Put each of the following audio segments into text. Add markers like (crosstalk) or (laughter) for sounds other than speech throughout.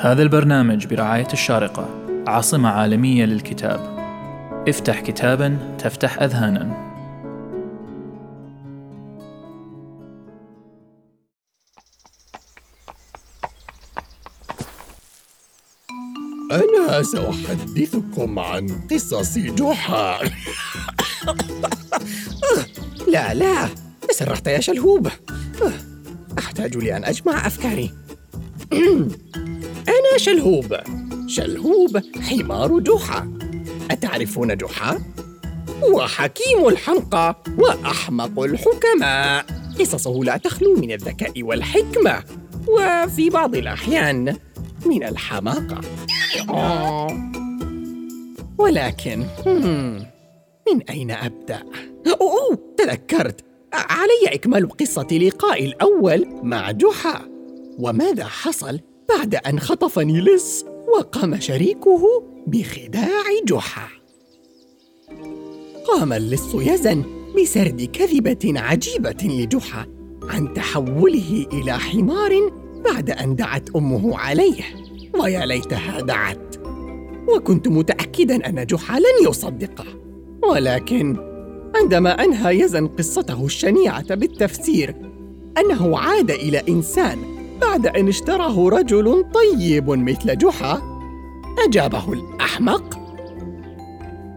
هذا البرنامج برعاية الشارقة عاصمة عالمية للكتاب. افتح كتابا تفتح أذهانا. أنا سأحدثكم عن قصص جحا. (coughs) لا لا تسرحت يا شلهوب. أحتاج لأن أجمع أفكاري. (coughs) شلهوب. شلهوب حمار جحا. أتعرفون جحا؟ هو حكيم الحمقى وأحمق الحكماء. قصصه لا تخلو من الذكاء والحكمة وفي بعض الأحيان من الحماقة. ولكن من أين أبدأ؟ أوه تذكرت. علي إكمال قصة لقائي الأول مع جحا. وماذا حصل؟ بعد أن خطفني لص وقام شريكه بخداع جحا. قام اللص يزن بسرد كذبة عجيبة لجحا عن تحوله إلى حمار بعد أن دعت أمه عليه. ويا ليتها دعت. وكنت متأكدا أن جحا لن يصدقه. ولكن عندما أنهى يزن قصته الشنيعة بالتفسير أنه عاد إلى إنسان بعد أن اشتراه رجل طيب مثل جحا أجابه الأحمق.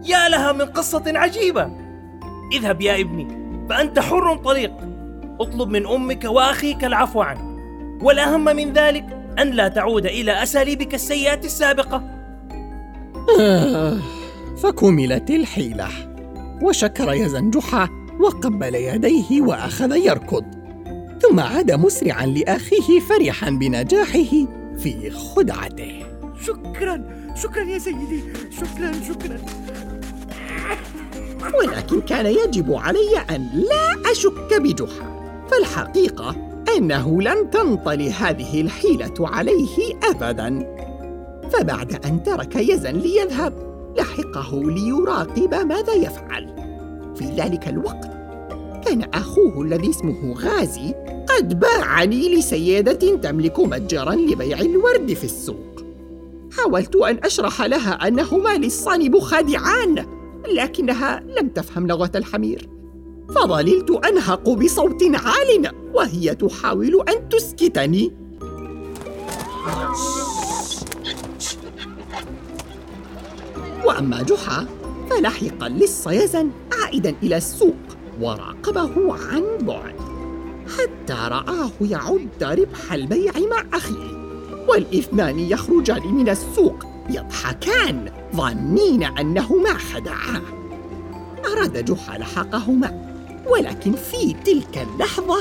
يا لها من قصة عجيبة. اذهب يا ابني فأنت حر طليق. اطلب من أمك وأخيك العفو عنه. والأهم من ذلك أن لا تعود إلى أساليبك السيئة السابقة. آه فكملت الحيلة. وشكر يزن جحا وقبل يديه وأخذ يركض. ثم عاد مسرعا لأخيه فرحا بنجاحه في خدعته. شكرا شكرا يا سيدي شكرا شكرا. ولكن كان يجب علي أن لا أشك بجحا فالحقيقة أنه لن تنطلي هذه الحيلة عليه أبداً. فبعد أن ترك يزن ليذهب لحقه ليراقب ماذا يفعل. في ذلك الوقت كان أخوه الذي اسمه غازي قد باعني لسيدة تملك متجرا لبيع الورد في السوق. حاولت أن أشرح لها أنهما للصان خادعان لكنها لم تفهم لغة الحمير. فظللت أنهق بصوت عال وهي تحاول أن تسكتني. وأما جحا فلحق اللص يزن عائدا إلى السوق. وراقبه عن بعد حتى رآه يعد ربح البيع مع أخيه. والإثنان يخرجان من السوق يضحكان ظانين أنهما خدعاه أراد جحا لحقهما ولكن في تلك اللحظة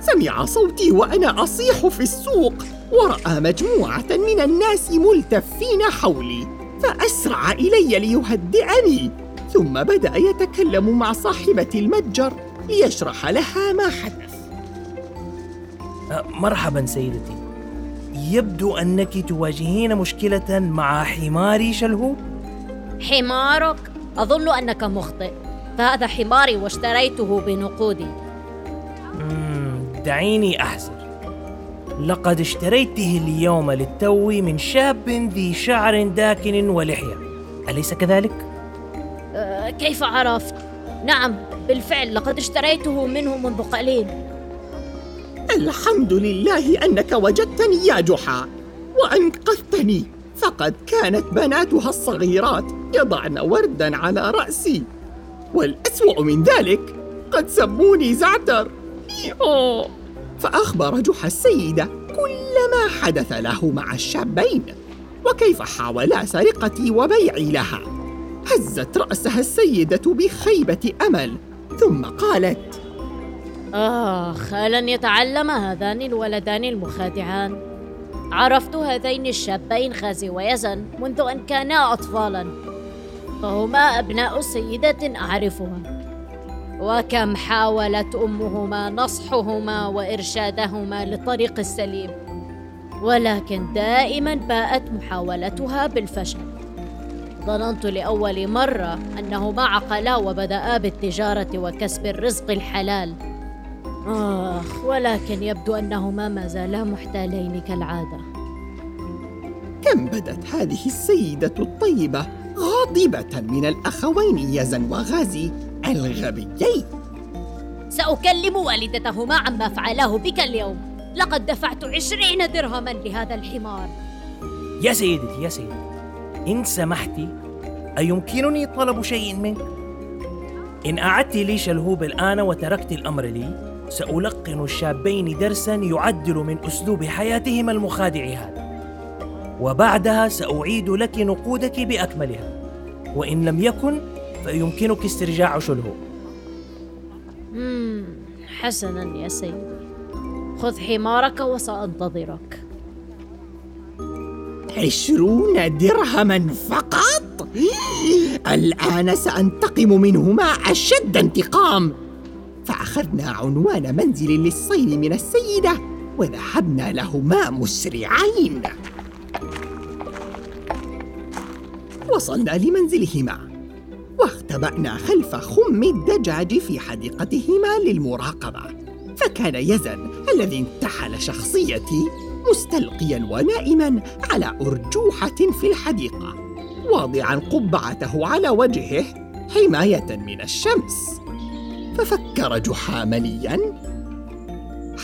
سمع صوتي وأنا أصيح في السوق ورأى مجموعة من الناس ملتفين حولي. فأسرع إلي ليهدئني. ثم بدأ يتكلم مع صاحبة المتجر ليشرح لها ما حدث. أه، مرحبا سيدتي. يبدو أنك تواجهين مشكلة مع حماري شلهوب حمارك؟ أظن أنك مخطئ. فهذا حماري واشتريته بنقودي. دعيني أحزر لقد اشتريته اليوم للتو من شاب ذي شعر داكن ولحية أليس كذلك؟ أه كيف عرفت؟ نعم بالفعل لقد اشتريته منه منذ قليل الحمد لله أنك وجدتني يا جحا وأنقذتني فقد كانت بناتها الصغيرات يضعن وردا على رأسي والأسوأ من ذلك قد سموني زعتر أوه. فأخبر جحا السيدة كل ما حدث له مع الشابين وكيف حاولا سرقتي وبيعي لها؟ هزت رأسها السيدة بخيبة أمل ثم قالت آخ ألن يتعلم هذان الولدان المخادعان؟ عرفت هذين الشابين خازي ويزن منذ أن كانا أطفالا فهما أبناء سيدة أعرفها. وكم حاولت أمهما نصحهما وإرشادهما للطريق السليم. ولكن دائما باءت محاولتها بالفشل. ظننت لأول مرة انهما عقلا وبدأا بالتجارة وكسب الرزق الحلال. آخ ولكن يبدو أنهما ما زالا محتالين كالعادة. كم بدت هذه السيدة الطيبة غاضبة من الأخوين يزن وغازي؟ الغبيين سأكلم والدتهما عما فعلاه بك اليوم. لقد دفعت عشرين درهما لهذا الحمار. يا سيدتي يا سيدتي. إن سمحتي أيمكنني طلب شيء منك؟ إن أعدت لي شلهوب الآن وتركت الأمر لي سألقن الشابين درسا يعدل من أسلوب حياتهما المخادع هذا. وبعدها سأعيد لك نقودك بأكملها. وإن لم يكن فيمكنك استرجاع مم. حسنا يا سيدي. خذ حمارك وسأنتظرك. عشرون درهما فقط؟ الآن سأنتقم منهما أشد انتقام. فأخذنا عنوان منزل للصين من السيدة وذهبنا لهما مسرعين. وصلنا لمنزلهما. واختبأنا خلف خم الدجاج في حديقتهما للمراقبة. فكان يزن الذي انتحل شخصيتي مستلقيا ونائما على أرجوحة في الحديقة واضعا قبعته على وجهه حماية من الشمس. ففكر جحا مليا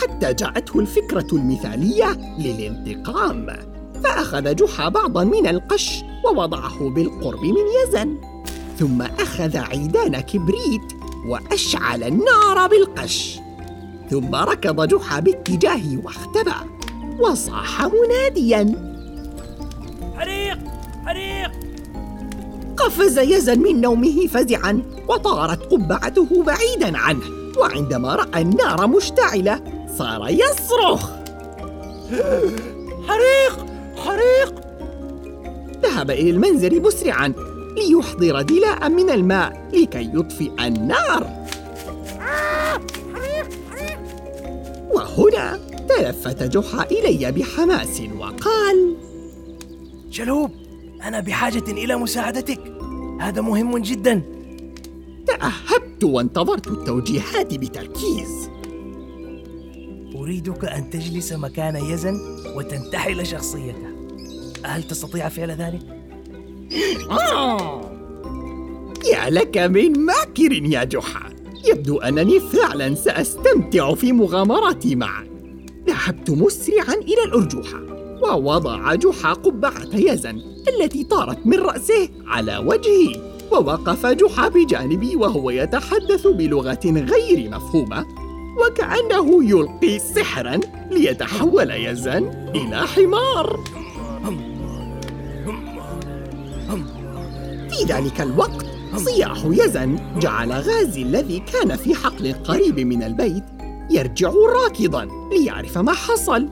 حتى جاءته الفكرة المثالية للانتقام. فأخذ جحا بعضا من القش ووضعه بالقرب من يزن. ثم أخذ عيدان كبريت وأشعل النار بالقش. ثم ركض جحا باتجاهي واختبأ وصاح مناديا. حريق! حريق! قفز يزن من نومه فزعا وطارت قبعته بعيدا عنه. وعندما رأى النار مشتعلة صار يصرخ. حريق! حريق! ذهب إلى المنزل مسرعا. ليحضر دلاء من الماء لكي يطفئ النار. وهنا تلفت جحا إلي بحماس وقال شلهوب أنا بحاجة إلى مساعدتك. هذا مهم جدا. تأهبت وانتظرت التوجيهات بتركيز. أريدك أن تجلس مكان يزن وتنتحل شخصيته هل تستطيع فعل ذلك؟ يا لك من ماكر يا جحا. يبدو أنني فعلا سأستمتع في مغامرتي معك ذهبت مسرعا إلى الأرجوحة ووضع جحا قبعة يزن التي طارت من رأسه على وجهي ووقف جحا بجانبي وهو يتحدث بلغة غير مفهومة وكأنه يلقي سحرا ليتحول يزن إلى حمار. في ذلك الوقت صياح يزن جعل غازي الذي كان في حقل قريب من البيت يرجع راكضا ليعرف ما حصل.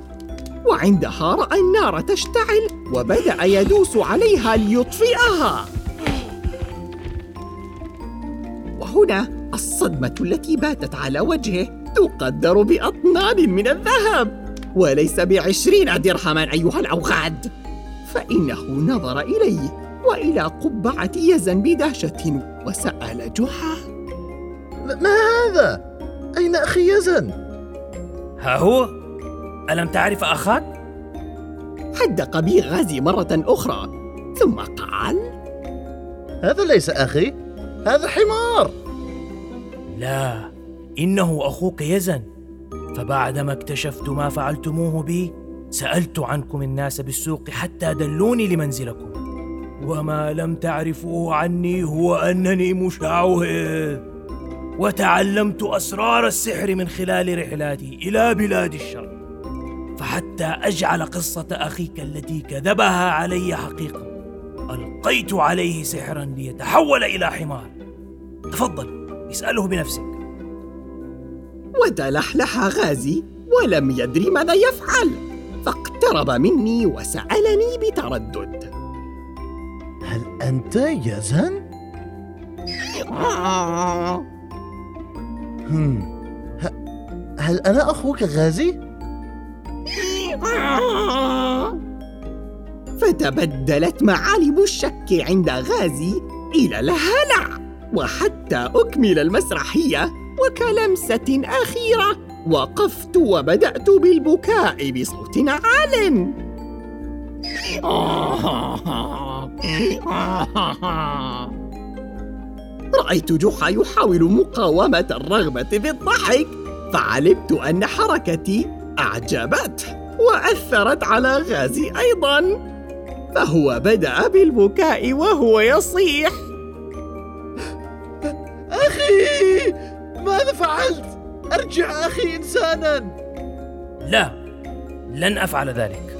وعندها رأى النار تشتعل وبدأ يدوس عليها ليطفئها. وهنا الصدمة التي باتت على وجهه تقدر بأطنان من الذهب وليس بعشرين درهما أيها الأوغاد. فإنه نظر إليه وإلى قبعة يزن بدهشة وسأل جحا ما هذا؟ أين أخي يزن؟ ها هو ألم تعرف أخاك؟ حدق بي غازي مرة أخرى ثم قال هذا ليس أخي هذا حمار لا إنه أخوك يزن فبعدما اكتشفت ما فعلتموه بي سألت عنكم الناس بالسوق حتى دلوني لمنزلكم وما لم تعرفوه عني هو أنني مشعوذ وتعلمت أسرار السحر من خلال رحلاتي إلى بلاد الشر فحتى أجعل قصة أخيك التي كذبها علي حقيقة. ألقيت عليه سحرا ليتحول إلى حمار. تفضل اسأله بنفسك. وتلحلح غازي ولم يدري ماذا يفعل. فاقترب مني وسألني بتردد. أنت يزن؟ هل أنا أخوك غازي؟ فتبدلت معالم الشك عند غازي إلى الهلع وحتى أكمل المسرحية وكلمسة أخيرة وقفت وبدأت بالبكاء بصوت عال (laughs) رأيت جحا يحاول مقاومة الرغبة في الضحك فعلمت أن حركتي أعجبته وأثرت على غازي أيضا. فهو بدأ بالبكاء وهو يصيح. أخي ماذا فعلت؟ أرجع أخي إنسانا. لا لن أفعل ذلك.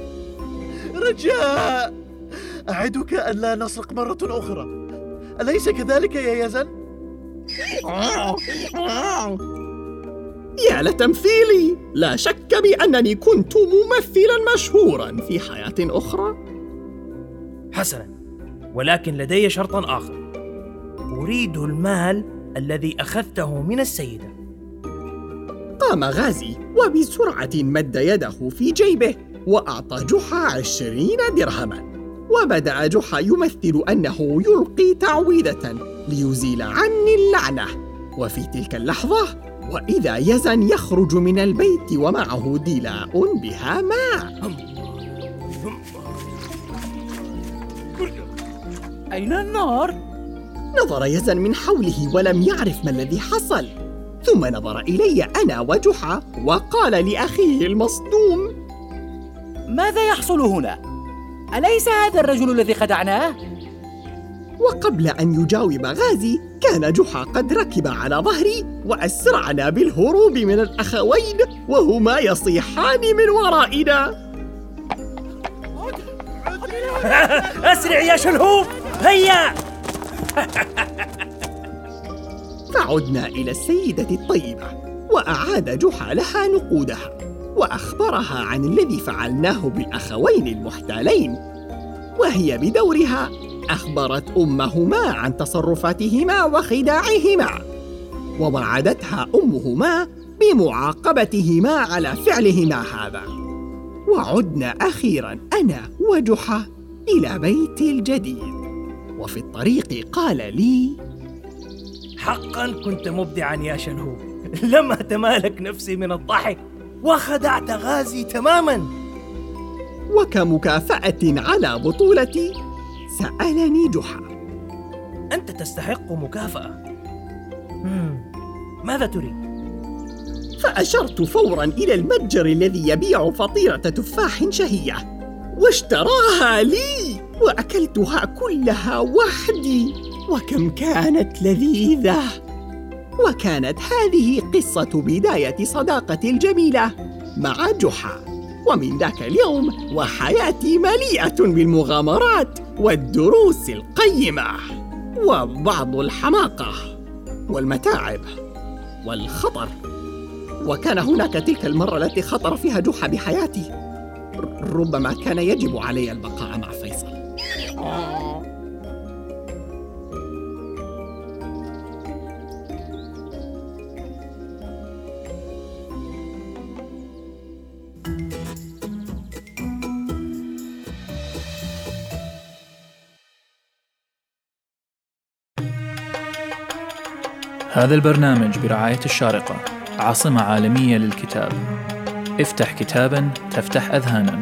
رجاء. أعدك أن لا نسرق مرة أخرى. أليس كذلك يا يزن؟ يا لتمثيلي لا شك بأنني كنت ممثلا مشهورا في حياة أخرى. حسنا. ولكن لدي شرط آخر. أريد المال الذي أخذته من السيدة. قام غازي وبسرعة مد يده في جيبه وأعطى جحا عشرين درهما. وبدأ جحا يمثل أنه يلقي تعويذة ليزيل عني اللعنة. وفي تلك اللحظة وإذا يزن يخرج من البيت ومعه دلاء بها ماء. أين النار؟ نظر يزن من حوله ولم يعرف ما الذي حصل. ثم نظر إلي أنا وجحا وقال لأخيه المصدوم ماذا يحصل هنا؟ أليس هذا الرجل الذي خدعناه؟ وقبل أن يجاوب غازي كان جحا قد ركب على ظهري وأسرعنا بالهروب من الأخوين وهما يصيحان من ورائنا (laughs) أسرع يا شلهوب هيا (laughs) فعدنا إلى السيدة الطيبة وأعاد جحا لها نقودها وأخبرها عن الذي فعلناه بالأخوين المحتالين. وهي بدورها أخبرت أمهما عن تصرفاتهما وخداعهما ووعدتها أمهما بمعاقبتهما على فعلهما هذا. وعدنا أخيرا أنا وجحا إلى بيتي الجديد. وفي الطريق قال لي حقا كنت مبدعا يا شلهوب لم أتمالك نفسي من الضحك وخدعت غازي تماما وكمكافأة على بطولتي سألني جحا أنت تستحق مكافأة. ماذا تريد؟ فأشرت فورا إلى المتجر الذي يبيع فطيرة تفاح شهية واشتراها لي وأكلتها كلها وحدي وكم كانت لذيذة. وكانت هذه قصة بداية صداقتي الجميلة مع جحا. ومن ذاك اليوم وحياتي مليئة بالمغامرات والدروس القيمة وبعض الحماقة والمتاعب والخطر. وكان هناك تلك المرة التي خطر فيها جحا بحياتي. ربما كان يجب علي البقاء مع هذا البرنامج برعاية الشارقة عاصمة عالمية للكتاب. افتح كتابا تفتح أذهانا.